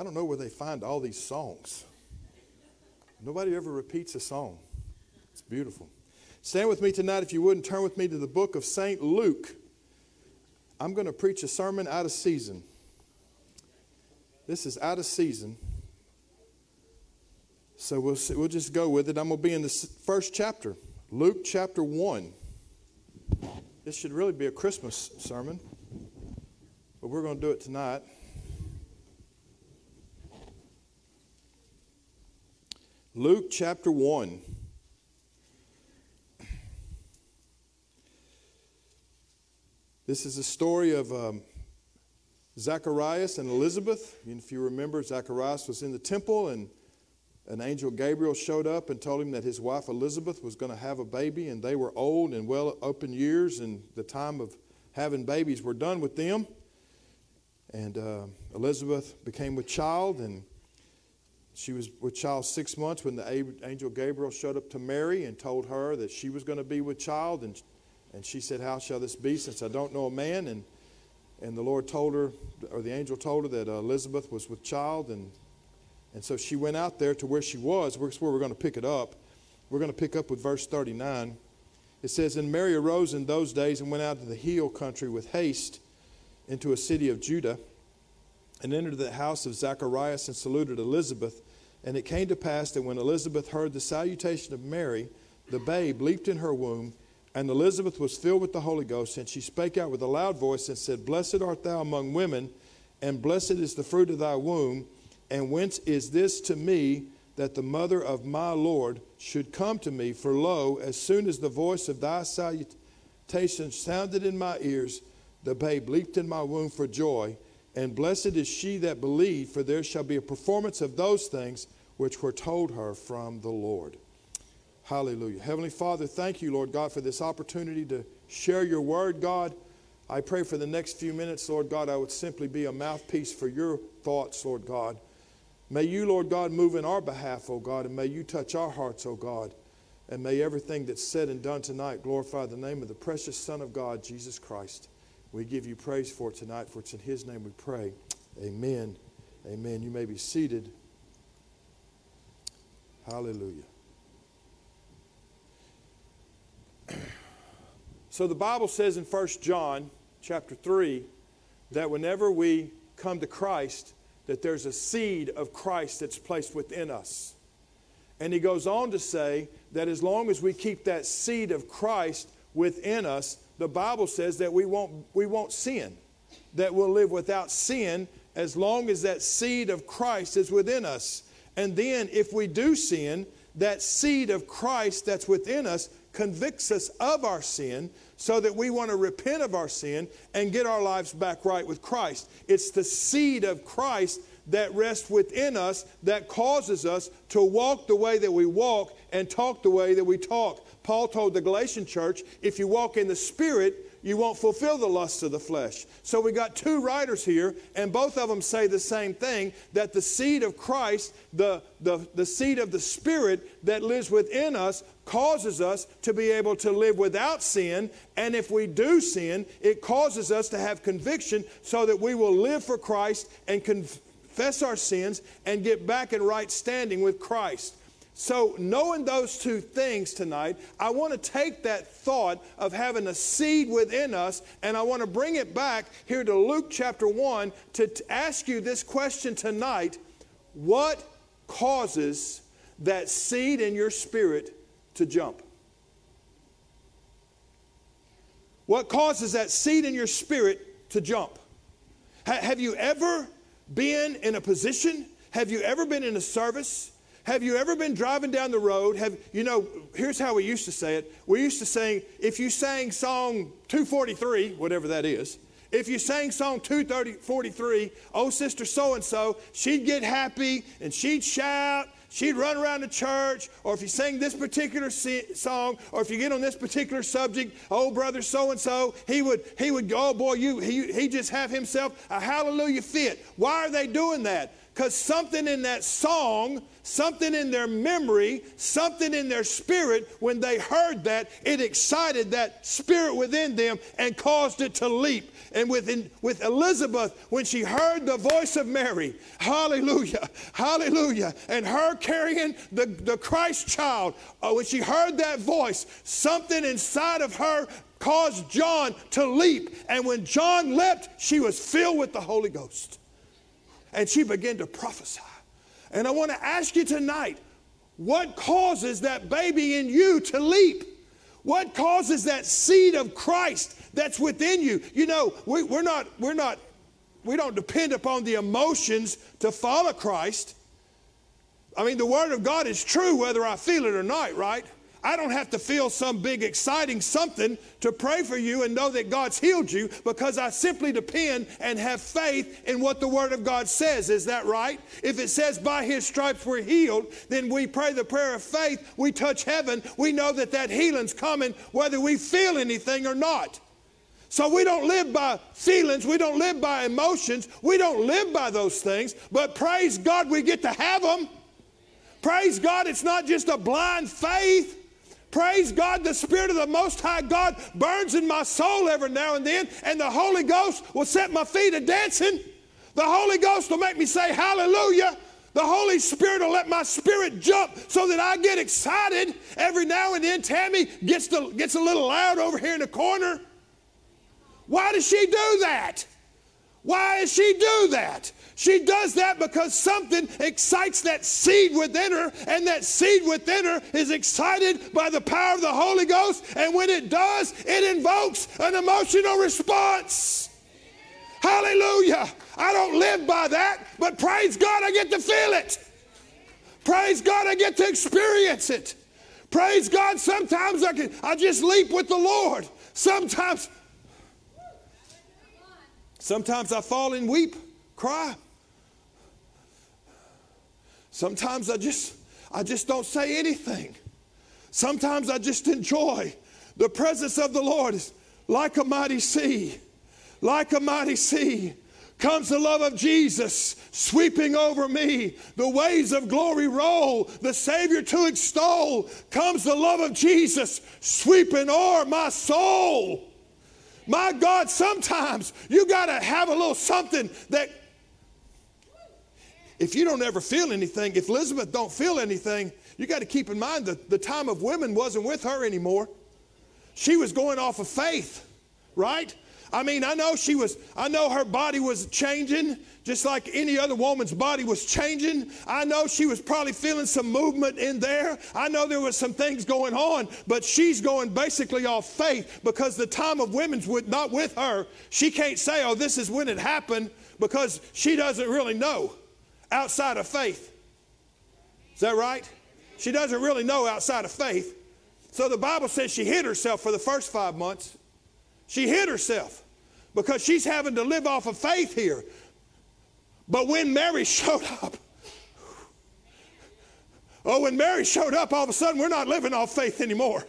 I don't know where they find all these songs. Nobody ever repeats a song. It's beautiful. Stand with me tonight, if you would, and turn with me to the book of St. Luke. I'm going to preach a sermon out of season. This is out of season. So we'll, we'll just go with it. I'm going to be in the first chapter, Luke chapter 1. This should really be a Christmas sermon, but we're going to do it tonight. Luke chapter 1. This is a story of um, Zacharias and Elizabeth. If you remember, Zacharias was in the temple, and an angel Gabriel showed up and told him that his wife Elizabeth was going to have a baby, and they were old and well up in years, and the time of having babies were done with them. And uh, Elizabeth became with child, and she was with child six months when the angel Gabriel showed up to Mary and told her that she was going to be with child, and and she said, How shall this be since I don't know a man? And, and the Lord told her, or the angel told her that Elizabeth was with child. And, and so she went out there to where she was. That's where we're going to pick it up. We're going to pick up with verse 39. It says, And Mary arose in those days and went out to the hill country with haste into a city of Judah and entered the house of Zacharias and saluted Elizabeth. And it came to pass that when Elizabeth heard the salutation of Mary, the babe leaped in her womb. And Elizabeth was filled with the Holy Ghost, and she spake out with a loud voice and said, Blessed art thou among women, and blessed is the fruit of thy womb. And whence is this to me that the mother of my Lord should come to me? For lo, as soon as the voice of thy salutation sounded in my ears, the babe leaped in my womb for joy. And blessed is she that believed, for there shall be a performance of those things which were told her from the Lord. Hallelujah. Heavenly Father, thank you, Lord God, for this opportunity to share your word, God. I pray for the next few minutes, Lord God, I would simply be a mouthpiece for your thoughts, Lord God. May you, Lord God, move in our behalf, O God, and may you touch our hearts, O God. And may everything that's said and done tonight glorify the name of the precious Son of God, Jesus Christ. We give you praise for it tonight, for it's in his name we pray. Amen. Amen. You may be seated. Hallelujah. So the Bible says in 1 John chapter 3 that whenever we come to Christ, that there's a seed of Christ that's placed within us. And he goes on to say that as long as we keep that seed of Christ within us, the Bible says that we won't, we won't sin, that we'll live without sin as long as that seed of Christ is within us. And then if we do sin, that seed of Christ that's within us convicts us of our sin so that we want to repent of our sin and get our lives back right with Christ. It's the seed of Christ that rests within us that causes us to walk the way that we walk and talk the way that we talk. Paul told the Galatian church if you walk in the Spirit, you won't fulfill the lusts of the flesh. So we got two writers here, and both of them say the same thing that the seed of Christ, the, the, the seed of the Spirit that lives within us, causes us to be able to live without sin. And if we do sin, it causes us to have conviction so that we will live for Christ and confess our sins and get back in right standing with Christ. So, knowing those two things tonight, I want to take that thought of having a seed within us and I want to bring it back here to Luke chapter 1 to t- ask you this question tonight What causes that seed in your spirit to jump? What causes that seed in your spirit to jump? Ha- have you ever been in a position? Have you ever been in a service? Have you ever been driving down the road? Have you know, here's how we used to say it. We used to sing, if you sang song 243, whatever that is, if you sang song 243, oh sister so and so, she'd get happy and she'd shout, she'd run around the church, or if you sing this particular song, or if you get on this particular subject, oh brother so and so, he would he would go, oh boy, you he he just have himself a hallelujah fit. Why are they doing that? Because something in that song, something in their memory, something in their spirit, when they heard that, it excited that spirit within them and caused it to leap. And within, with Elizabeth, when she heard the voice of Mary, hallelujah, hallelujah, and her carrying the, the Christ child, uh, when she heard that voice, something inside of her caused John to leap. And when John leapt, she was filled with the Holy Ghost and she began to prophesy. And I want to ask you tonight what causes that baby in you to leap? What causes that seed of Christ that's within you? You know, we, we're not, we're not, we don't depend upon the emotions to follow Christ. I mean, the Word of God is true whether I feel it or not, right? I don't have to feel some big exciting something to pray for you and know that God's healed you because I simply depend and have faith in what the Word of God says. Is that right? If it says by His stripes we're healed, then we pray the prayer of faith, we touch heaven, we know that that healing's coming whether we feel anything or not. So we don't live by feelings, we don't live by emotions, we don't live by those things, but praise God we get to have them. Praise God, it's not just a blind faith. Praise God, the Spirit of the Most High God burns in my soul every now and then, and the Holy Ghost will set my feet a dancing. The Holy Ghost will make me say hallelujah. The Holy Spirit will let my spirit jump so that I get excited. Every now and then, Tammy gets, to, gets a little loud over here in the corner. Why does she do that? Why does she do that? She does that because something excites that seed within her, and that seed within her is excited by the power of the Holy Ghost. And when it does, it invokes an emotional response. Hallelujah. I don't live by that, but praise God, I get to feel it. Praise God, I get to experience it. Praise God, sometimes I can I just leap with the Lord. Sometimes Sometimes I fall and weep, cry. Sometimes I just I just don't say anything. Sometimes I just enjoy the presence of the Lord is like a mighty sea. Like a mighty sea comes the love of Jesus sweeping over me. The waves of glory roll, the Savior to extol. Comes the love of Jesus sweeping o'er my soul. My God, sometimes you got to have a little something that if you don't ever feel anything, if Elizabeth don't feel anything, you got to keep in mind that the time of women wasn't with her anymore. She was going off of faith, right? I mean, I know she was, I know her body was changing just like any other woman's body was changing. I know she was probably feeling some movement in there. I know there was some things going on, but she's going basically off faith because the time of women's not with her. She can't say, oh, this is when it happened because she doesn't really know outside of faith. Is that right? She doesn't really know outside of faith. So the Bible says she hid herself for the first five months. She hid herself because she's having to live off of faith here. But when Mary showed up, oh, when Mary showed up, all of a sudden we're not living off faith anymore.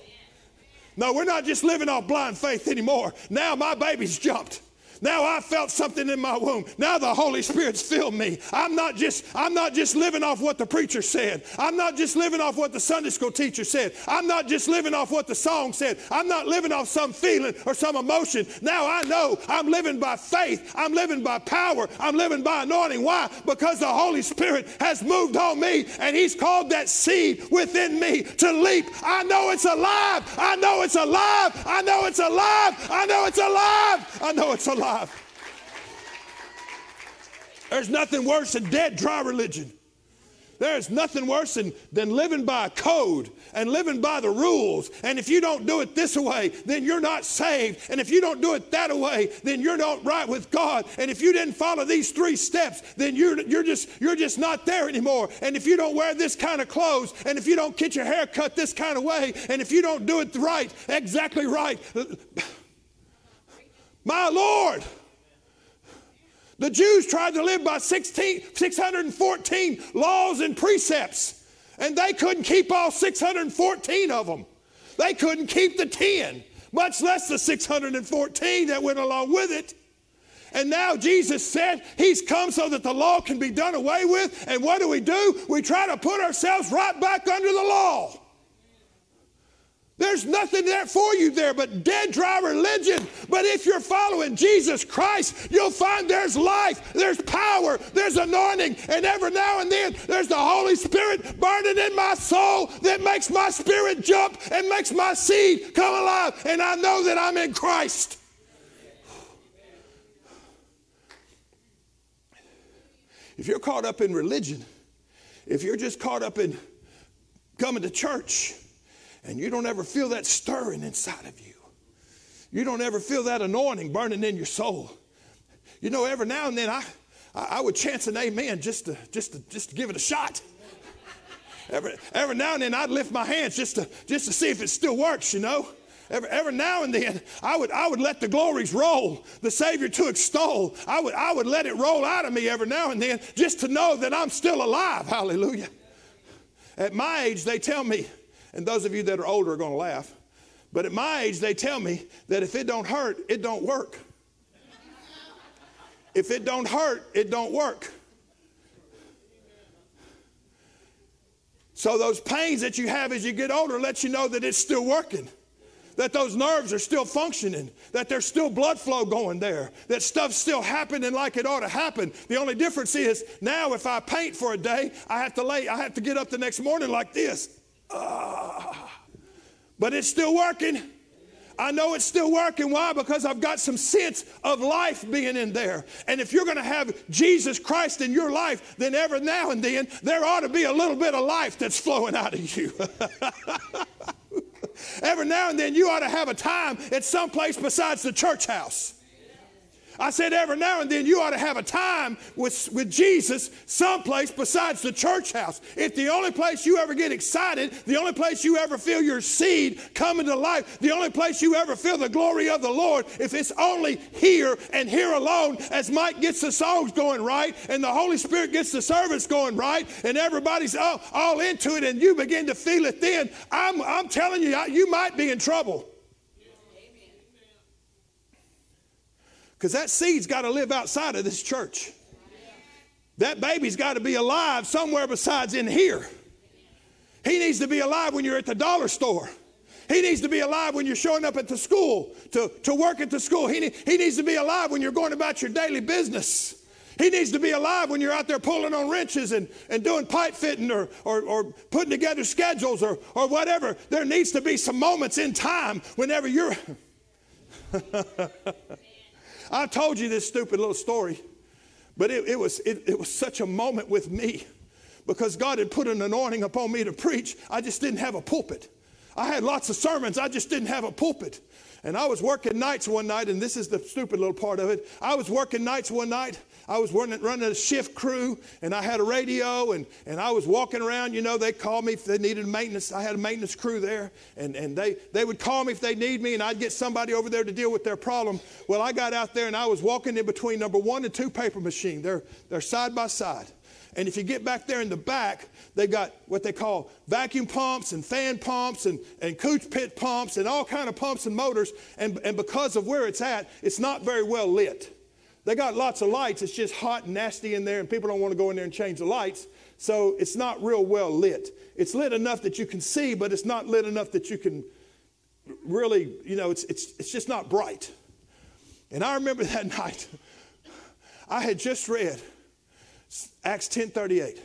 No, we're not just living off blind faith anymore. Now my baby's jumped. Now I felt something in my womb. Now the Holy Spirit's filled me. I'm not just I'm not just living off what the preacher said. I'm not just living off what the Sunday school teacher said. I'm not just living off what the song said. I'm not living off some feeling or some emotion. Now I know I'm living by faith. I'm living by power. I'm living by anointing. Why? Because the Holy Spirit has moved on me and he's called that seed within me to leap. I know it's alive. I know it's alive. I know it's alive. I know it's alive. I know it's alive. There's nothing worse than dead, dry religion. There's nothing worse than, than living by a code and living by the rules. And if you don't do it this way, then you're not saved. And if you don't do it that way, then you're not right with God. And if you didn't follow these three steps, then you're, you're, just, you're just not there anymore. And if you don't wear this kind of clothes, and if you don't get your hair cut this kind of way, and if you don't do it right, exactly right, my Lord. The Jews tried to live by 16, 614 laws and precepts, and they couldn't keep all 614 of them. They couldn't keep the 10, much less the 614 that went along with it. And now Jesus said he's come so that the law can be done away with. And what do we do? We try to put ourselves right back under the law. There's nothing there for you there but dead, dry religion. But if you're following Jesus Christ, you'll find there's life, there's power, there's anointing, and every now and then there's the Holy Spirit burning in my soul that makes my spirit jump and makes my seed come alive. And I know that I'm in Christ. If you're caught up in religion, if you're just caught up in coming to church, and you don't ever feel that stirring inside of you. You don't ever feel that anointing burning in your soul. You know, every now and then I, I would chance an amen just to, just to, just to give it a shot. Every, every now and then I'd lift my hands just to, just to see if it still works, you know. Every, every now and then I would, I would let the glories roll, the Savior to extol. I would, I would let it roll out of me every now and then just to know that I'm still alive. Hallelujah. At my age, they tell me, and those of you that are older are going to laugh. But at my age, they tell me that if it don't hurt, it don't work. If it don't hurt, it don't work. So those pains that you have as you get older let you know that it's still working. That those nerves are still functioning, that there's still blood flow going there, that stuff's still happening like it ought to happen. The only difference is now if I paint for a day, I have to lay, I have to get up the next morning like this. Ah. But it's still working. I know it's still working. Why? Because I've got some sense of life being in there. And if you're going to have Jesus Christ in your life, then every now and then there ought to be a little bit of life that's flowing out of you. every now and then you ought to have a time at some place besides the church house. I said every now and then you ought to have a time with, with Jesus someplace besides the church house. If the only place you ever get excited, the only place you ever feel your seed coming to life, the only place you ever feel the glory of the Lord, if it's only here and here alone, as Mike gets the songs going right and the Holy Spirit gets the service going right and everybody's all, all into it and you begin to feel it then, I'm, I'm telling you, you might be in trouble. Because that seed's got to live outside of this church. That baby's got to be alive somewhere besides in here. He needs to be alive when you're at the dollar store. He needs to be alive when you're showing up at the school to, to work at the school. He, he needs to be alive when you're going about your daily business. He needs to be alive when you're out there pulling on wrenches and, and doing pipe fitting or, or, or putting together schedules or, or whatever. There needs to be some moments in time whenever you're. I told you this stupid little story, but it, it was, it, it was such a moment with me because God had put an anointing upon me to preach. I just didn't have a pulpit. I had lots of sermons, I just didn't have a pulpit. And I was working nights one night, and this is the stupid little part of it. I was working nights one night. I was running, running a shift crew, and I had a radio, and, and I was walking around. You know, they called me if they needed maintenance. I had a maintenance crew there, and, and they, they would call me if they need me, and I'd get somebody over there to deal with their problem. Well, I got out there, and I was walking in between number one and two paper machine. They're, they're side by side. And if you get back there in the back, they got what they call vacuum pumps and fan pumps and, and couch pit pumps and all kind of pumps and motors. And, and because of where it's at, it's not very well lit. They got lots of lights. It's just hot and nasty in there, and people don't want to go in there and change the lights. So it's not real well lit. It's lit enough that you can see, but it's not lit enough that you can really, you know, it's, it's, it's just not bright. And I remember that night, I had just read Acts 10:38.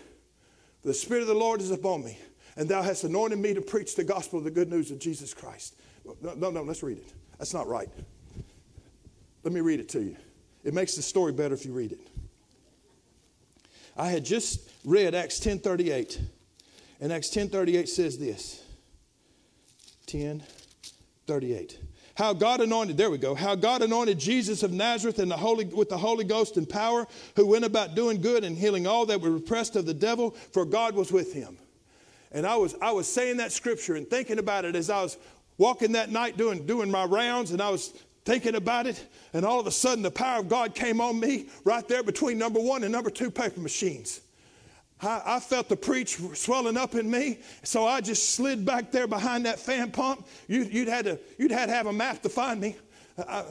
The Spirit of the Lord is upon me, and thou hast anointed me to preach the gospel of the good news of Jesus Christ. No, no, no, let's read it. That's not right. Let me read it to you. It makes the story better if you read it. I had just read Acts 10:38. And Acts 10:38 says this. 10:38 how God anointed, there we go, how God anointed Jesus of Nazareth in the Holy, with the Holy Ghost and power, who went about doing good and healing all that were oppressed of the devil, for God was with him. And I was, I was saying that scripture and thinking about it as I was walking that night doing, doing my rounds, and I was thinking about it, and all of a sudden the power of God came on me right there between number one and number two paper machines. I, I, felt the preach swelling up in me, so I just slid back there behind that fan pump. You, would had to, you'd had to have a map to find me. I,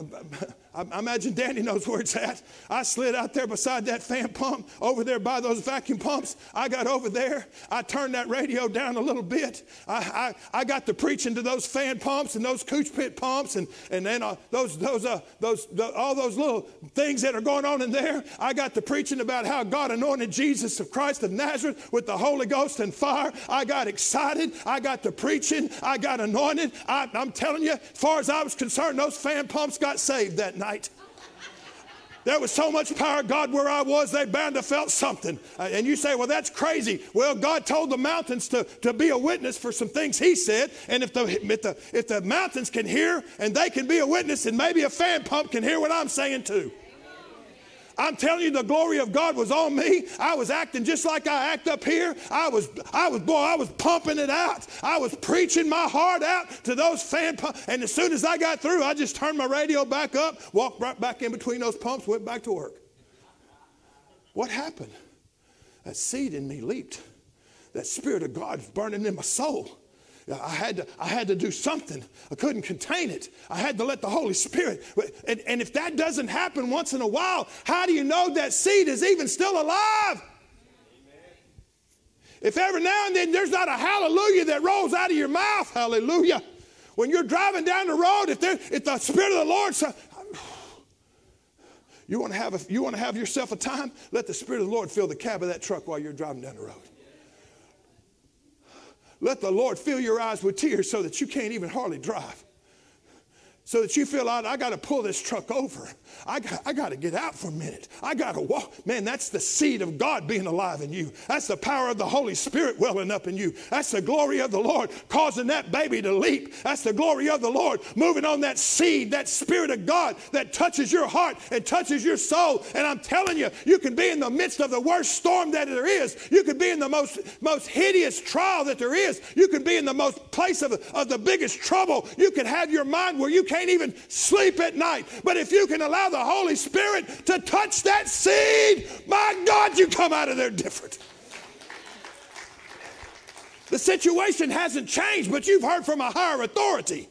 I, imagine Danny knows where it's at. I slid out there beside that fan pump, over there by those vacuum pumps. I got over there. I turned that radio down a little bit. I, I, I got to preaching to those fan pumps and those couch pit pumps and, and then uh, those, those, uh, those, the, all those little things that are going on in there. I got to preaching about how God anointed Jesus of Christ of Nazareth with the Holy Ghost and fire. I got excited. I got to preaching. I got anointed. I, I'm telling you, as far as I was concerned, those fan pumps got saved that night. There was so much power, God, where I was, they bound to felt something. Uh, and you say, well, that's crazy. Well, God told the mountains to, to be a witness for some things He said. And if the, if, the, if the mountains can hear and they can be a witness, and maybe a fan pump can hear what I'm saying too. I'm telling you, the glory of God was on me. I was acting just like I act up here. I was, I was, boy, I was pumping it out. I was preaching my heart out to those fan pumps. And as soon as I got through, I just turned my radio back up, walked right back in between those pumps, went back to work. What happened? That seed in me leaped. That Spirit of God is burning in my soul. I had, to, I had to do something. I couldn't contain it. I had to let the Holy Spirit. And, and if that doesn't happen once in a while, how do you know that seed is even still alive? If every now and then there's not a hallelujah that rolls out of your mouth, hallelujah. When you're driving down the road, if, there, if the Spirit of the Lord says, you you want to have yourself a time? Let the Spirit of the Lord fill the cab of that truck while you're driving down the road. Let the Lord fill your eyes with tears so that you can't even hardly drive so that you feel out, I got to pull this truck over. I got, I got to get out for a minute. I got to walk. Man, that's the seed of God being alive in you. That's the power of the Holy Spirit welling up in you. That's the glory of the Lord causing that baby to leap. That's the glory of the Lord moving on that seed, that Spirit of God that touches your heart and touches your soul. And I'm telling you, you can be in the midst of the worst storm that there is. You can be in the most, most hideous trial that there is. You can be in the most place of, of the biggest trouble. You could have your mind where you can't can't even sleep at night. But if you can allow the Holy Spirit to touch that seed, my God, you come out of there different. The situation hasn't changed, but you've heard from a higher authority.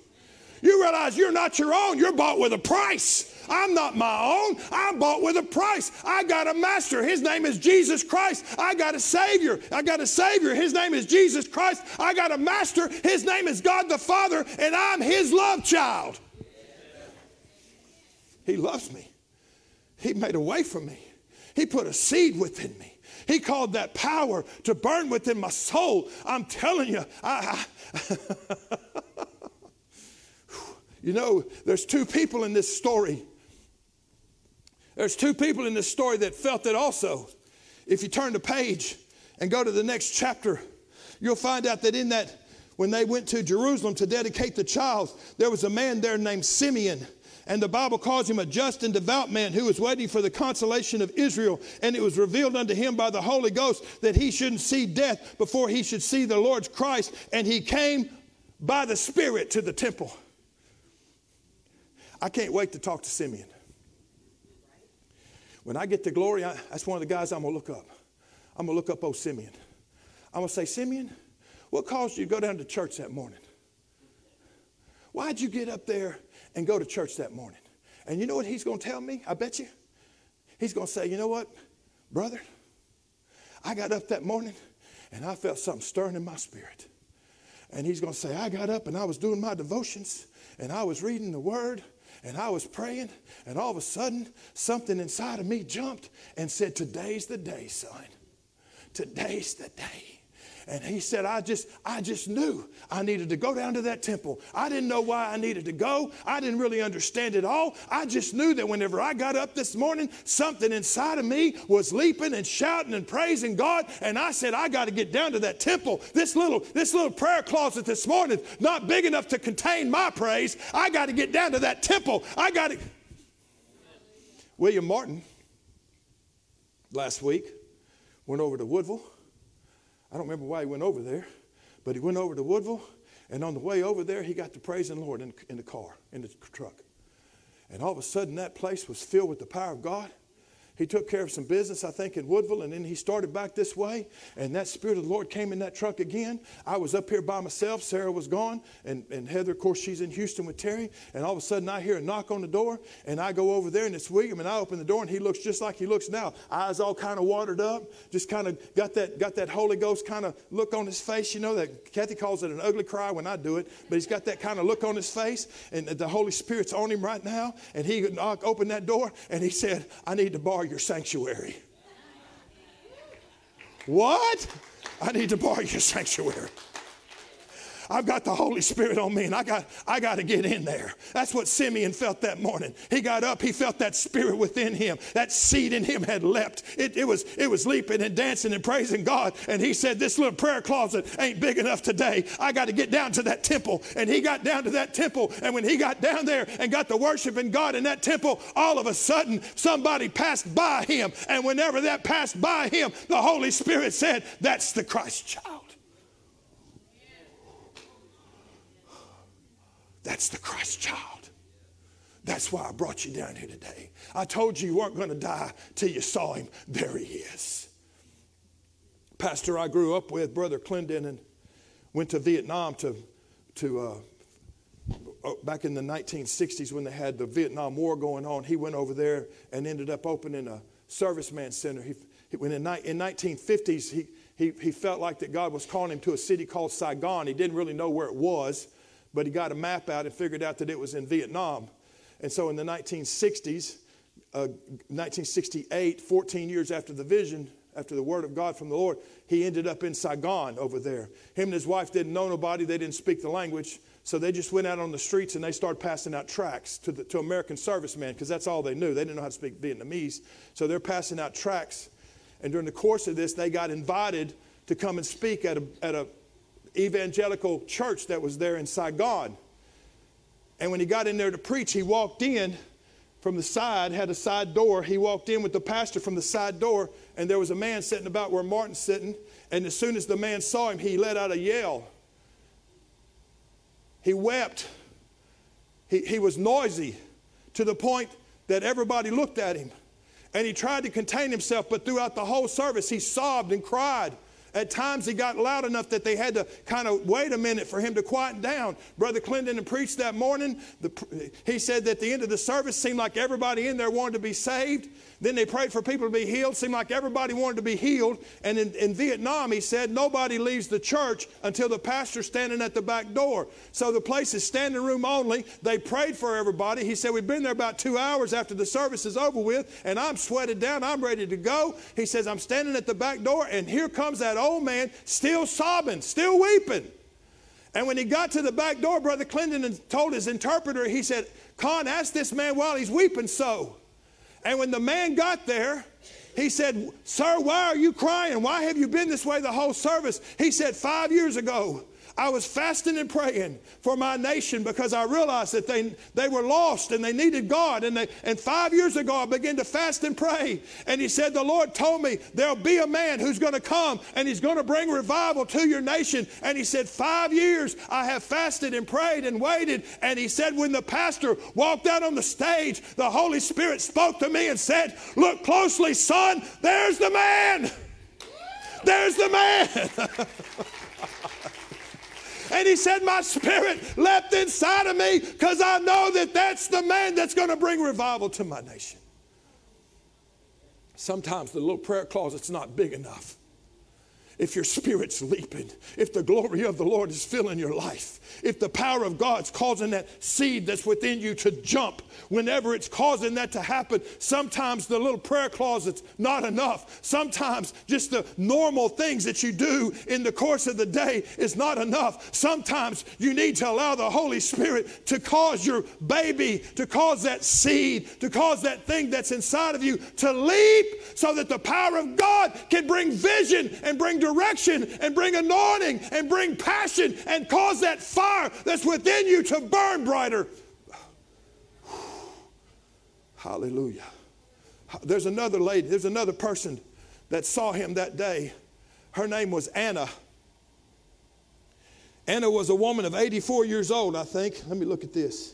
You realize you're not your own, you're bought with a price. I'm not my own. I'm bought with a price. I got a master. His name is Jesus Christ. I got a Savior. I got a Savior. His name is Jesus Christ. I got a master. His name is God the Father, and I'm His love child. He loves me. He made a way for me. He put a seed within me. He called that power to burn within my soul. I'm telling you, I, I you know, there's two people in this story. There's two people in this story that felt it also. If you turn the page and go to the next chapter, you'll find out that in that, when they went to Jerusalem to dedicate the child, there was a man there named Simeon. And the Bible calls him a just and devout man who was waiting for the consolation of Israel. And it was revealed unto him by the Holy Ghost that he shouldn't see death before he should see the Lord's Christ. And he came by the Spirit to the temple. I can't wait to talk to Simeon. When I get to glory, I, that's one of the guys I'm going to look up. I'm going to look up old Simeon. I'm going to say, Simeon, what caused you to go down to church that morning? Why'd you get up there and go to church that morning. And you know what he's going to tell me? I bet you. He's going to say, You know what, brother? I got up that morning and I felt something stirring in my spirit. And he's going to say, I got up and I was doing my devotions and I was reading the word and I was praying, and all of a sudden, something inside of me jumped and said, Today's the day, son. Today's the day. And he said, I just, I just knew I needed to go down to that temple. I didn't know why I needed to go. I didn't really understand it all. I just knew that whenever I got up this morning, something inside of me was leaping and shouting and praising God. And I said, I got to get down to that temple. This little, this little prayer closet this morning, not big enough to contain my praise. I got to get down to that temple. I got to. William Martin last week went over to Woodville I don't remember why he went over there, but he went over to Woodville, and on the way over there, he got to praising the Lord in, in the car, in the truck. And all of a sudden, that place was filled with the power of God. He took care of some business, I think, in Woodville, and then he started back this way. And that Spirit of the Lord came in that truck again. I was up here by myself. Sarah was gone. And, and Heather, of course, she's in Houston with Terry. And all of a sudden, I hear a knock on the door. And I go over there, and it's William. And I open the door, and he looks just like he looks now. Eyes all kind of watered up. Just kind of got that, got that Holy Ghost kind of look on his face. You know, that Kathy calls it an ugly cry when I do it. But he's got that kind of look on his face. And the Holy Spirit's on him right now. And he opened that door, and he said, I need to borrow your sanctuary. What? I need to borrow your sanctuary. I've got the Holy Spirit on me and I got, I got to get in there. That's what Simeon felt that morning. He got up, he felt that spirit within him. That seed in him had leapt. It, it, was, it was leaping and dancing and praising God. And he said, This little prayer closet ain't big enough today. I got to get down to that temple. And he got down to that temple. And when he got down there and got to worshiping God in that temple, all of a sudden somebody passed by him. And whenever that passed by him, the Holy Spirit said, That's the Christ child. That's the Christ child. That's why I brought you down here today. I told you you weren't going to die till you saw him. There he is. Pastor I grew up with, Brother Clendon, went to Vietnam to, to uh, oh, back in the 1960s when they had the Vietnam War going on. He went over there and ended up opening a serviceman center. He, when in, in 1950s, he, he, he felt like that God was calling him to a city called Saigon. He didn't really know where it was but he got a map out and figured out that it was in Vietnam. And so in the 1960s, uh, 1968, 14 years after the vision, after the word of God from the Lord, he ended up in Saigon over there. Him and his wife didn't know nobody, they didn't speak the language. So they just went out on the streets and they started passing out tracts to, the, to American servicemen because that's all they knew. They didn't know how to speak Vietnamese. So they're passing out tracts. And during the course of this, they got invited to come and speak at a, at a evangelical church that was there in Saigon. And when he got in there to preach, he walked in from the side, had a side door. He walked in with the pastor from the side door, and there was a man sitting about where Martin's sitting. And as soon as the man saw him, he let out a yell. He wept. He, he was noisy to the point that everybody looked at him. And he tried to contain himself, but throughout the whole service, he sobbed and cried. At times he got loud enough that they had to kind of wait a minute for him to quiet down. Brother Clinton preached that morning. The, he said that at the end of the service seemed like everybody in there wanted to be saved. Then they prayed for people to be healed. Seemed like everybody wanted to be healed. And in, in Vietnam, he said, nobody leaves the church until the pastor's standing at the back door. So the place is standing room only. They prayed for everybody. He said, We've been there about two hours after the service is over with, and I'm sweated down. I'm ready to go. He says, I'm standing at the back door, and here comes that old man still sobbing, still weeping. And when he got to the back door, Brother Clinton told his interpreter, he said, Con, ask this man while he's weeping so. And when the man got there, he said, Sir, why are you crying? Why have you been this way the whole service? He said, Five years ago, I was fasting and praying for my nation because I realized that they, they were lost and they needed God. And, they, and five years ago, I began to fast and pray. And he said, The Lord told me there'll be a man who's going to come and he's going to bring revival to your nation. And he said, Five years I have fasted and prayed and waited. And he said, When the pastor walked out on the stage, the Holy Spirit spoke to me and said, Look closely, son, there's the man. There's the man. And he said, My spirit leapt inside of me because I know that that's the man that's going to bring revival to my nation. Sometimes the little prayer closet's not big enough if your spirit's leaping, if the glory of the Lord is filling your life, if the power of God's causing that seed that's within you to jump, whenever it's causing that to happen, sometimes the little prayer closet's not enough. Sometimes just the normal things that you do in the course of the day is not enough. Sometimes you need to allow the Holy Spirit to cause your baby, to cause that seed, to cause that thing that's inside of you to leap so that the power of God can bring vision and bring direction and bring anointing and bring passion and cause that fire that's within you to burn brighter. Hallelujah. There's another lady, there's another person that saw him that day. Her name was Anna. Anna was a woman of 84 years old, I think. Let me look at this.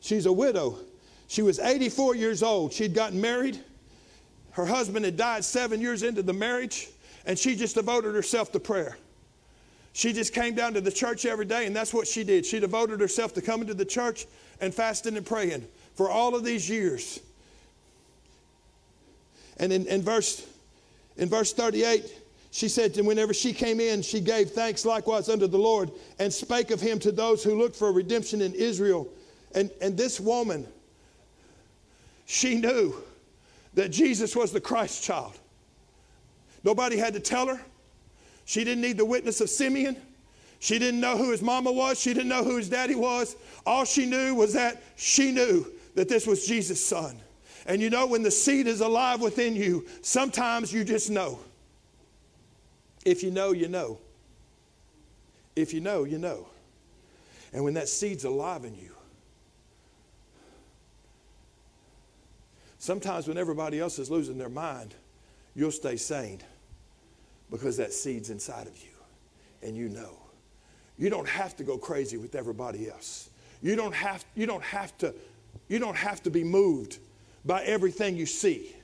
She's a widow. She was 84 years old. She'd gotten married Her husband had died seven years into the marriage, and she just devoted herself to prayer. She just came down to the church every day, and that's what she did. She devoted herself to coming to the church and fasting and praying for all of these years. And in, in, verse, in verse 38, she said, and whenever she came in, she gave thanks likewise unto the Lord and spake of him to those who looked for redemption in Israel. And, and this woman, she knew that Jesus was the Christ child. Nobody had to tell her. She didn't need the witness of Simeon. She didn't know who his mama was. She didn't know who his daddy was. All she knew was that she knew that this was Jesus' son. And you know, when the seed is alive within you, sometimes you just know. If you know, you know. If you know, you know. And when that seed's alive in you, sometimes when everybody else is losing their mind, you'll stay sane because that seed's inside of you and you know. You don't have to go crazy with everybody else. You don't have, you don't have, to, you don't have to be moved by everything you see.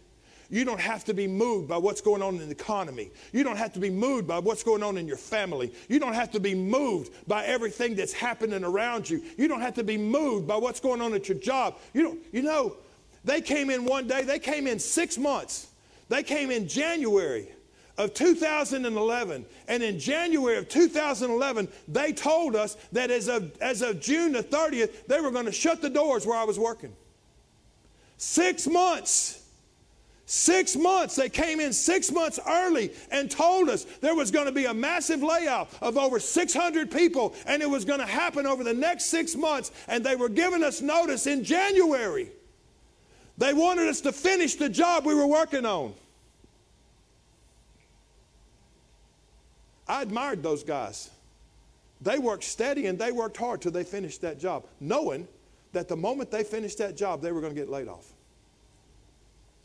You don't have to be moved by what's going on in the economy. You don't have to be moved by what's going on in your family. You don't have to be moved by everything that's happening around you. You don't have to be moved by what's going on at your job. You don't, you know, they came in one day, they came in six months. They came in January of 2011. And in January of 2011, they told us that as of, as of June the 30th, they were going to shut the doors where I was working. Six months. Six months. They came in six months early and told us there was going to be a massive layoff of over 600 people, and it was going to happen over the next six months. And they were giving us notice in January. They wanted us to finish the job we were working on. I admired those guys. They worked steady and they worked hard till they finished that job, knowing that the moment they finished that job, they were going to get laid off.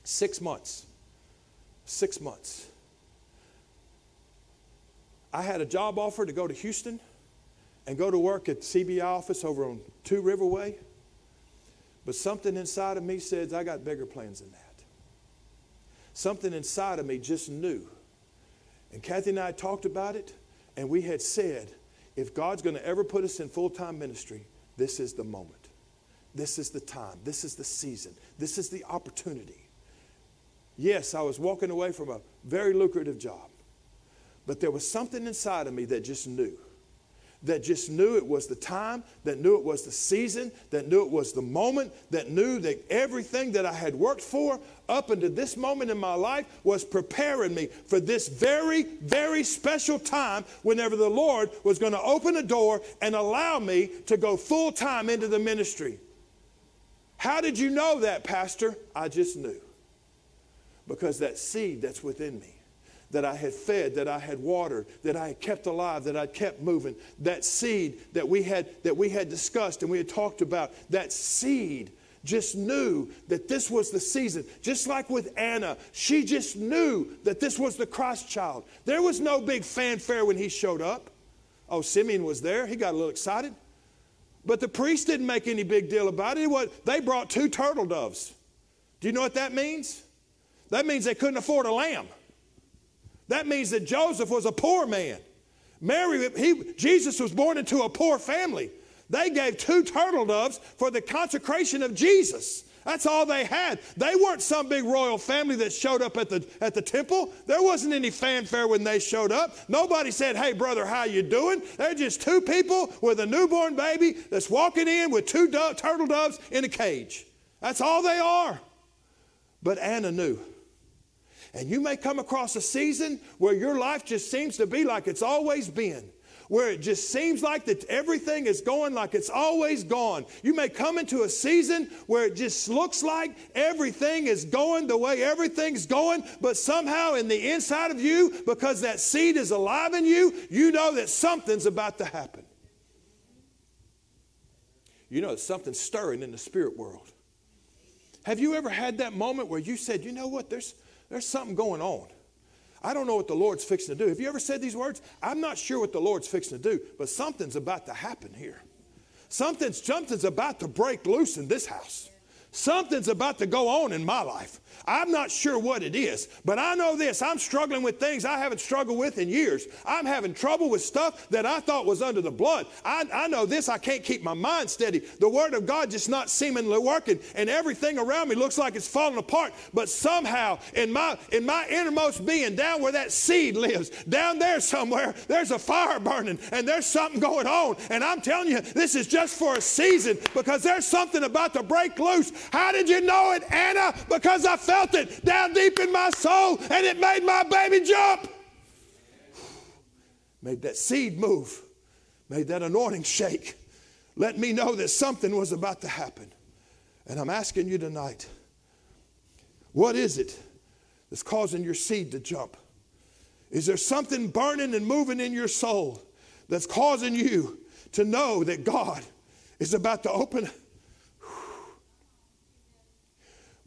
Six months. Six months. I had a job offer to go to Houston and go to work at CBI office over on Two River Way. But something inside of me says, I got bigger plans than that. Something inside of me just knew and Kathy and I talked about it, and we had said, if God's going to ever put us in full time ministry, this is the moment. This is the time. This is the season. This is the opportunity. Yes, I was walking away from a very lucrative job, but there was something inside of me that just knew that just knew it was the time, that knew it was the season, that knew it was the moment, that knew that everything that I had worked for up until this moment in my life was preparing me for this very, very special time whenever the Lord was going to open a door and allow me to go full time into the ministry. How did you know that, Pastor? I just knew. Because that seed that's within me that I had fed, that I had watered, that I had kept alive, that I kept moving. That seed that we had that we had discussed and we had talked about, that seed just knew that this was the season. Just like with Anna, she just knew that this was the Christ child. There was no big fanfare when he showed up. Oh, Simeon was there. He got a little excited. But the priest didn't make any big deal about it. Was, they brought two turtle doves. Do you know what that means? That means they couldn't afford a lamb. That means that Joseph was a poor man. Mary, he, Jesus was born into a poor family. They gave two turtle doves for the consecration of Jesus. That's all they had. They weren't some big royal family that showed up at the, at the temple. There wasn't any fanfare when they showed up. Nobody said, hey, brother, how you doing? They're just two people with a newborn baby that's walking in with two do- turtle doves in a cage. That's all they are. But Anna knew. And you may come across a season where your life just seems to be like it's always been where it just seems like that everything is going like it's always gone. You may come into a season where it just looks like everything is going the way everything's going, but somehow in the inside of you, because that seed is alive in you, you know that something's about to happen. You know, something's stirring in the spirit world. Have you ever had that moment where you said, you know what, there's there's something going on. I don't know what the Lord's fixing to do. Have you ever said these words? I'm not sure what the Lord's fixing to do, but something's about to happen here. Something's, something's about to break loose in this house. Something's about to go on in my life. I'm not sure what it is, but I know this. I'm struggling with things I haven't struggled with in years. I'm having trouble with stuff that I thought was under the blood. I, I know this. I can't keep my mind steady. The Word of God just not seemingly working, and everything around me looks like it's falling apart. But somehow, in my in my innermost being, down where that seed lives, down there somewhere, there's a fire burning, and there's something going on. And I'm telling you, this is just for a season because there's something about to break loose. How did you know it, Anna? Because I felt it down deep in my soul and it made my baby jump. Made that seed move, made that anointing shake. Let me know that something was about to happen. And I'm asking you tonight what is it that's causing your seed to jump? Is there something burning and moving in your soul that's causing you to know that God is about to open?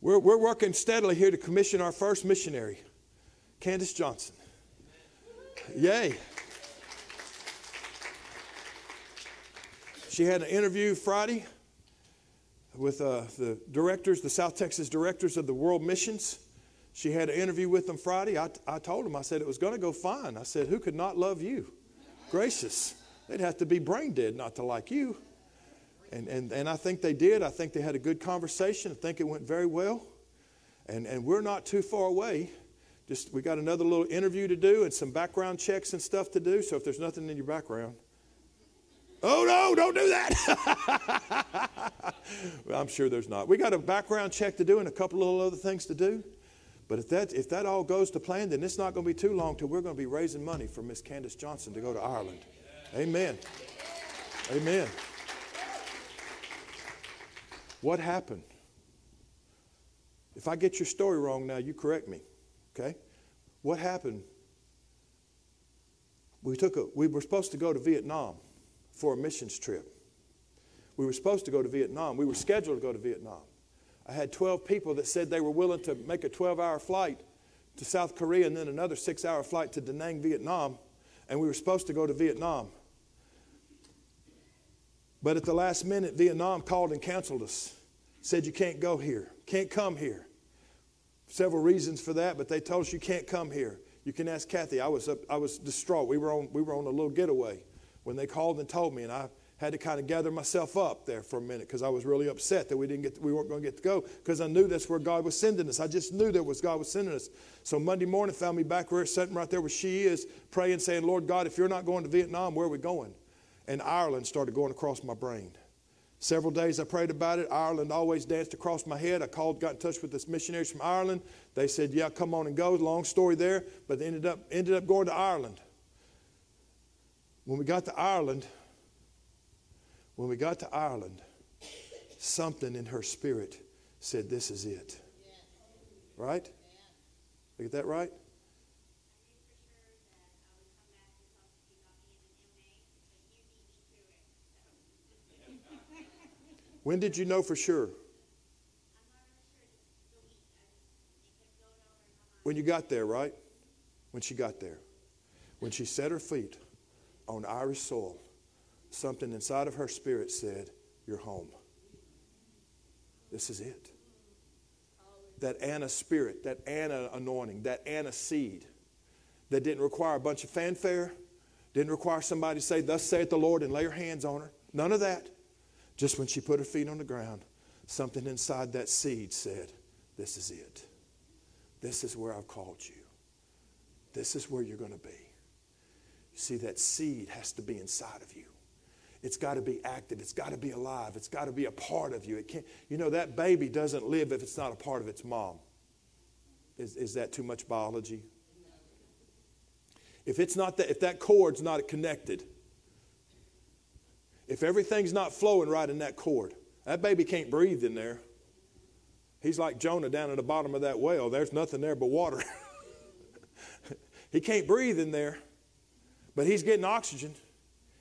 We're, we're working steadily here to commission our first missionary, Candace Johnson. Yay. She had an interview Friday with uh, the directors, the South Texas directors of the World Missions. She had an interview with them Friday. I, I told them, I said, it was going to go fine. I said, who could not love you? Gracious. They'd have to be brain dead not to like you. And, and, and I think they did. I think they had a good conversation. I think it went very well. And, and we're not too far away. Just we got another little interview to do and some background checks and stuff to do. So if there's nothing in your background, oh no, don't do that. well, I'm sure there's not. We got a background check to do and a couple little other things to do. But if that, if that all goes to plan, then it's not going to be too long till we're going to be raising money for Miss Candace Johnson to go to Ireland. Amen. Amen. What happened? If I get your story wrong now, you correct me. Okay? What happened? We took a, we were supposed to go to Vietnam for a missions trip. We were supposed to go to Vietnam. We were scheduled to go to Vietnam. I had 12 people that said they were willing to make a 12 hour flight to South Korea and then another six hour flight to Da Nang, Vietnam. And we were supposed to go to Vietnam. But at the last minute, Vietnam called and canceled us. Said, You can't go here, can't come here. Several reasons for that, but they told us you can't come here. You can ask Kathy. I was, up, I was distraught. We were, on, we were on a little getaway when they called and told me, and I had to kind of gather myself up there for a minute because I was really upset that we didn't get we weren't going to get to go because I knew that's where God was sending us. I just knew that was God was sending us. So Monday morning found me back where sitting right there where she is, praying, saying, "Lord God, if you're not going to Vietnam, where are we going?" And Ireland started going across my brain. Several days I prayed about it. Ireland always danced across my head. I called, got in touch with this missionaries from Ireland. They said, "Yeah, come on and go." Long story there, but they ended up ended up going to Ireland. When we got to Ireland, when we got to Ireland, something in her spirit said, "This is it." Right? Did I get that right? When did you know for sure? When you got there, right? When she got there. When she set her feet on Irish soil, something inside of her spirit said, You're home. This is it. That Anna spirit, that Anna anointing, that Anna seed that didn't require a bunch of fanfare, didn't require somebody to say, Thus saith the Lord, and lay your hands on her. None of that. Just when she put her feet on the ground, something inside that seed said, This is it. This is where I've called you. This is where you're going to be. You see, that seed has to be inside of you. It's got to be active. It's got to be alive. It's got to be a part of you. It can't, you know, that baby doesn't live if it's not a part of its mom. Is, is that too much biology? If it's not that, if that cord's not connected, if everything's not flowing right in that cord, that baby can't breathe in there. He's like Jonah down at the bottom of that well. There's nothing there but water. he can't breathe in there, but he's getting oxygen.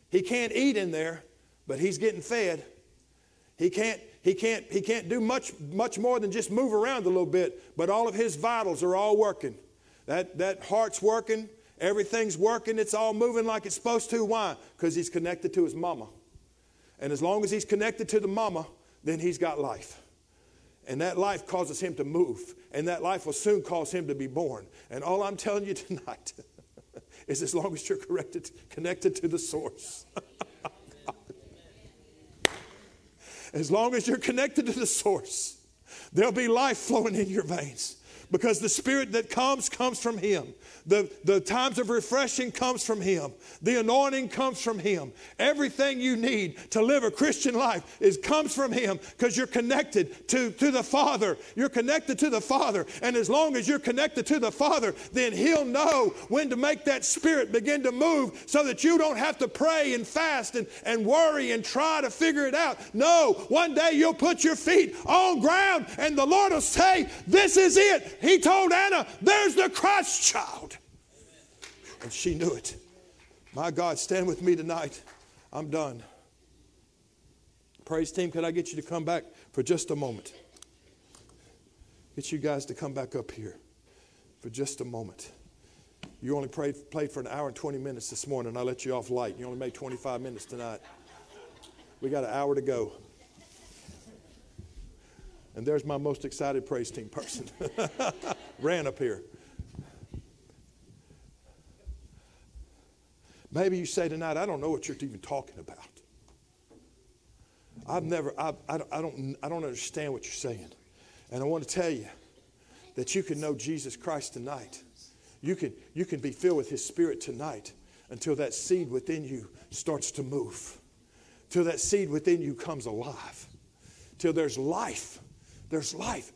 He can't eat in there, but he's getting fed. He can't, he can't, he can't do much, much more than just move around a little bit, but all of his vitals are all working. That, that heart's working, everything's working, it's all moving like it's supposed to. Why? Because he's connected to his mama. And as long as he's connected to the mama, then he's got life. and that life causes him to move, and that life will soon cause him to be born. And all I'm telling you tonight is as long as you're connected, connected to the source. as long as you're connected to the source, there'll be life flowing in your veins because the spirit that comes comes from him. The, the times of refreshing comes from him. The anointing comes from him. Everything you need to live a christian life is comes from him because you're connected to, to the father. You're connected to the father. And as long as you're connected to the father then he'll know when to make that spirit begin to move so that you don't have to pray and fast and, and worry and try to figure it out. No one day you'll put your feet on ground and the lord will say this is it he told Anna, There's the Christ child. And she knew it. My God, stand with me tonight. I'm done. Praise team, could I get you to come back for just a moment? Get you guys to come back up here for just a moment. You only prayed, played for an hour and 20 minutes this morning. I let you off light. You only made 25 minutes tonight. We got an hour to go. And there's my most excited praise team person. Ran up here. Maybe you say tonight, I don't know what you're even talking about. I've never, I, I, don't, I, don't, I don't understand what you're saying. And I want to tell you that you can know Jesus Christ tonight. You can, you can be filled with His Spirit tonight until that seed within you starts to move, till that seed within you comes alive, till there's life there's life.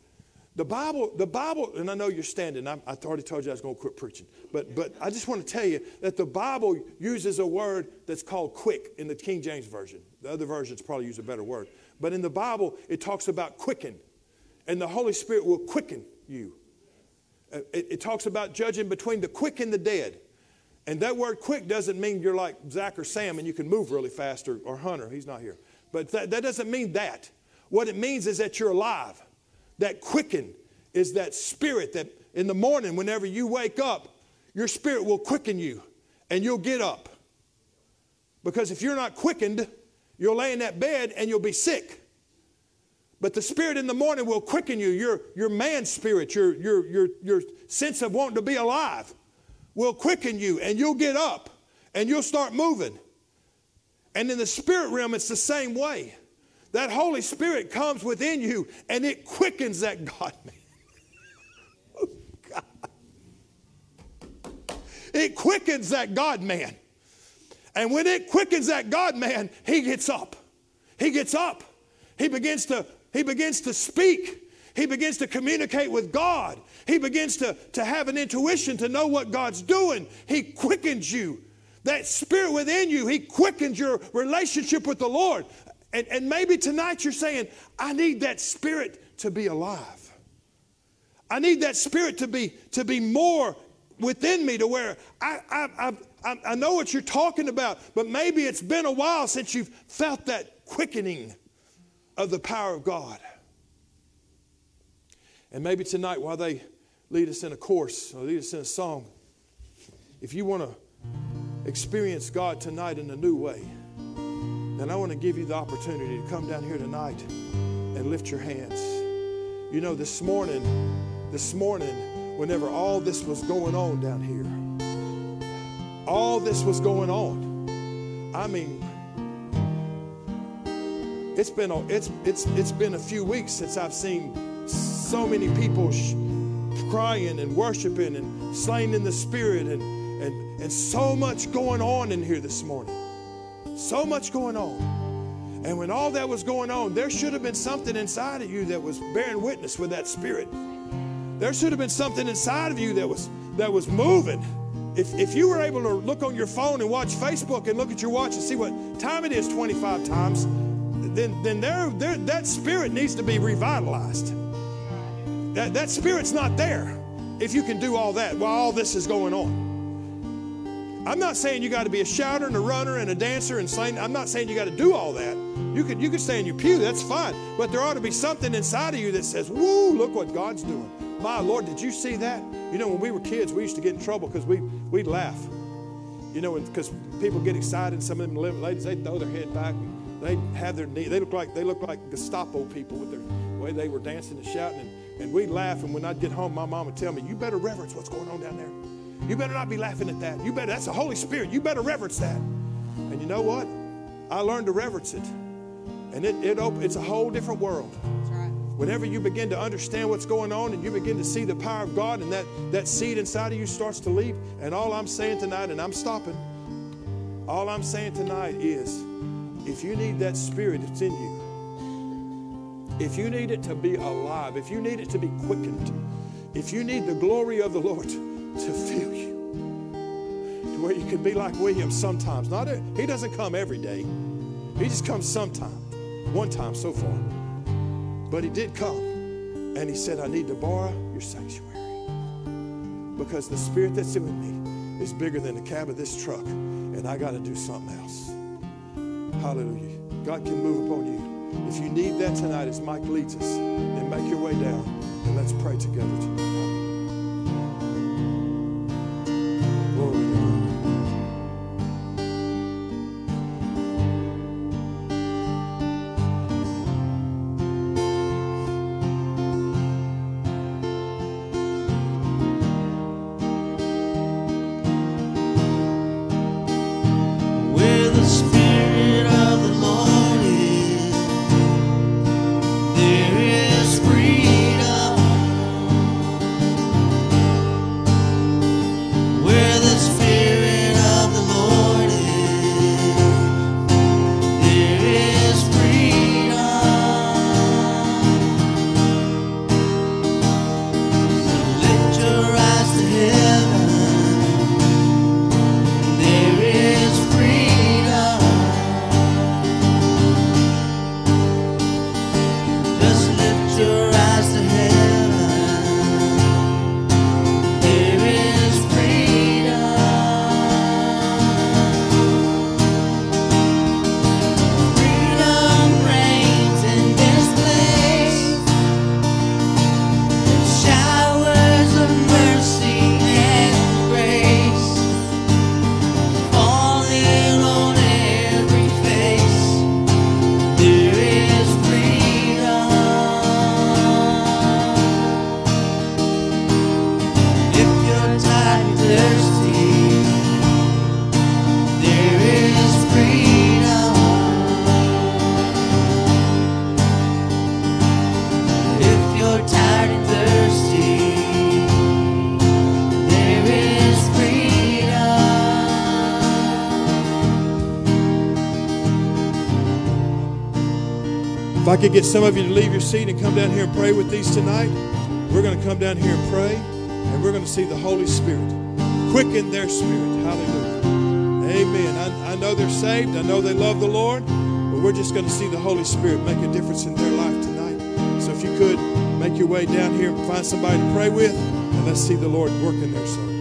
The Bible, the Bible, and I know you're standing. I, I already told you I was going to quit preaching, but but I just want to tell you that the Bible uses a word that's called quick in the King James version. The other versions probably use a better word, but in the Bible it talks about quicken, and the Holy Spirit will quicken you. Uh, it, it talks about judging between the quick and the dead. And that word quick doesn't mean you're like Zach or Sam and you can move really fast or, or Hunter. He's not here. But that, that doesn't mean that. What it means is that you're alive. That quicken is that spirit that in the morning, whenever you wake up, your spirit will quicken you and you'll get up. Because if you're not quickened, you'll lay in that bed and you'll be sick. But the spirit in the morning will quicken you. Your, your man spirit, your, your, your, your sense of wanting to be alive will quicken you and you'll get up and you'll start moving. And in the spirit realm, it's the same way that Holy Spirit comes within you and it quickens that God man. Oh. It quickens that God man. And when it quickens that God man, he gets up. He gets up. He begins to, he begins to speak. He begins to communicate with God. He begins to, to have an intuition to know what God's doing. He quickens you. That spirit within you, He quickens your relationship with the Lord. And, and maybe tonight you're saying, I need that spirit to be alive. I need that spirit to be, to be more within me to where I, I, I, I know what you're talking about, but maybe it's been a while since you've felt that quickening of the power of God. And maybe tonight, while they lead us in a course or lead us in a song, if you want to experience God tonight in a new way, then I want to give you the opportunity to come down here tonight and lift your hands. You know, this morning, this morning, whenever all this was going on down here, all this was going on. I mean, it's been a, it's it's it's been a few weeks since I've seen so many people sh- crying and worshiping and slain in the spirit and and and so much going on in here this morning. So much going on. And when all that was going on, there should have been something inside of you that was bearing witness with that spirit. There should have been something inside of you that was that was moving. If, if you were able to look on your phone and watch Facebook and look at your watch and see what time it is 25 times, then, then there, there, that spirit needs to be revitalized. That, that spirit's not there if you can do all that while all this is going on. I'm not saying you got to be a shouter and a runner and a dancer and sing. I'm not saying you got to do all that. You could you could stay in your pew, that's fine. But there ought to be something inside of you that says, "Woo, look what God's doing." My Lord, did you see that? You know, when we were kids, we used to get in trouble because we we'd laugh. You know, because people get excited. Some of them ladies they throw their head back. And they have their knee. They look like they look like Gestapo people with their way they were dancing and shouting, and, and we'd laugh. And when I'd get home, my mom would tell me, You better reverence what's going on down there. You better not be laughing at that. You better, that's the Holy Spirit. You better reverence that. And you know what? I learned to reverence it. And it, it op- it's a whole different world. Right. Whenever you begin to understand what's going on and you begin to see the power of God and that, that seed inside of you starts to leap. And all I'm saying tonight, and I'm stopping, all I'm saying tonight is if you need that spirit that's in you, if you need it to be alive, if you need it to be quickened, if you need the glory of the Lord to fill you, to where you can be like William sometimes. Not a, he doesn't come every day. He just comes sometime, one time so far. But he did come. And he said, I need to borrow your sanctuary. Because the spirit that's in me is bigger than the cab of this truck. And I got to do something else. Hallelujah. God can move upon you. If you need that tonight, as Mike leads us, then make your way down and let's pray together tonight. I could get some of you to leave your seat and come down here and pray with these tonight, we're going to come down here and pray, and we're going to see the Holy Spirit quicken their spirit. Hallelujah. Amen. I, I know they're saved. I know they love the Lord, but we're just going to see the Holy Spirit make a difference in their life tonight. So if you could make your way down here and find somebody to pray with, and let's see the Lord work in their soul.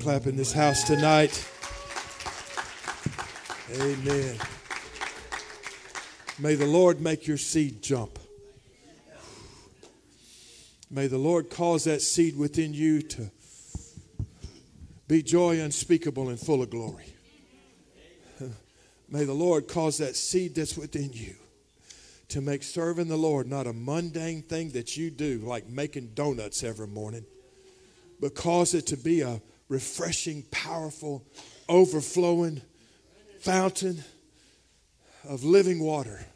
Clap in this house tonight. Amen. May the Lord make your seed jump. May the Lord cause that seed within you to be joy unspeakable and full of glory. May the Lord cause that seed that's within you to make serving the Lord not a mundane thing that you do, like making donuts every morning, but cause it to be a refreshing, powerful, overflowing fountain of living water.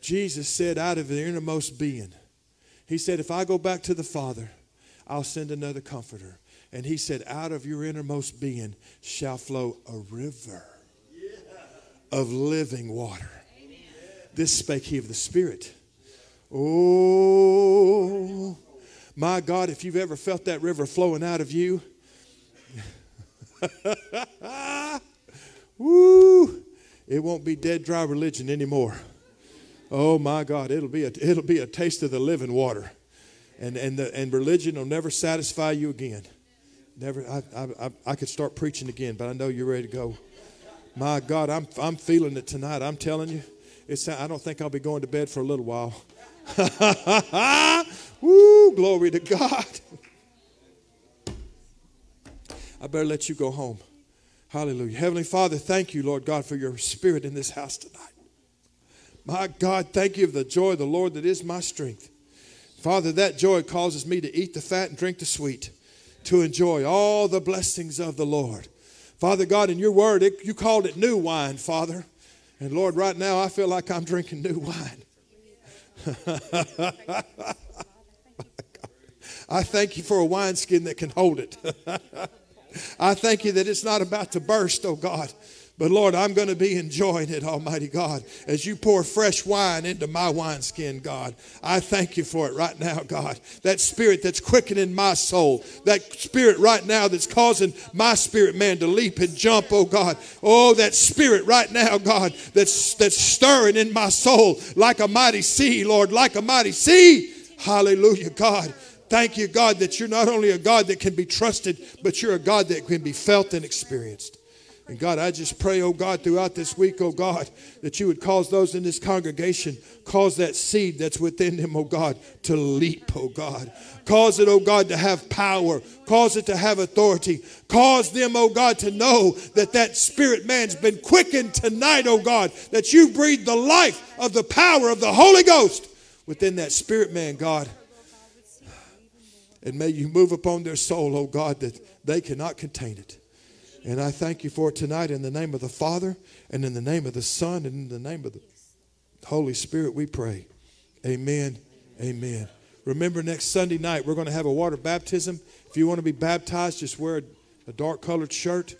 Jesus said, out of the innermost being, He said, If I go back to the Father, I'll send another comforter. And He said, Out of your innermost being shall flow a river of living water. This spake He of the Spirit. Oh, My God, if you've ever felt that river flowing out of you, woo, it won't be dead dry religion anymore. Oh my God, it'll be a, it'll be a taste of the living water. And, and, the, and religion will never satisfy you again. Never, I, I, I could start preaching again, but I know you're ready to go. My God, I'm, I'm feeling it tonight. I'm telling you. It's, I don't think I'll be going to bed for a little while. Woo, glory to God. I better let you go home. Hallelujah. Heavenly Father, thank you, Lord God, for your spirit in this house tonight. My God, thank you for the joy of the Lord that is my strength. Father, that joy causes me to eat the fat and drink the sweet, to enjoy all the blessings of the Lord. Father God, in your word, it, you called it new wine, Father. And Lord, right now I feel like I'm drinking new wine. I thank you for a wineskin that can hold it. I thank you that it's not about to burst, oh God. But Lord, I'm going to be enjoying it, Almighty God, as you pour fresh wine into my wineskin, God. I thank you for it right now, God. That spirit that's quickening my soul, that spirit right now that's causing my spirit man to leap and jump, oh God. Oh, that spirit right now, God, that's, that's stirring in my soul like a mighty sea, Lord, like a mighty sea. Hallelujah, God. Thank you, God, that you're not only a God that can be trusted, but you're a God that can be felt and experienced. And God, I just pray, oh God, throughout this week, oh God, that you would cause those in this congregation, cause that seed that's within them, oh God, to leap, oh God. Cause it, oh God, to have power. Cause it to have authority. Cause them, oh God, to know that that spirit man's been quickened tonight, oh God, that you breathe the life of the power of the Holy Ghost within that spirit man, God. And may you move upon their soul, oh God, that they cannot contain it. And I thank you for it tonight in the name of the Father and in the name of the Son and in the name of the Holy Spirit, we pray. Amen. Amen. Remember, next Sunday night, we're going to have a water baptism. If you want to be baptized, just wear a, dark colored shirt.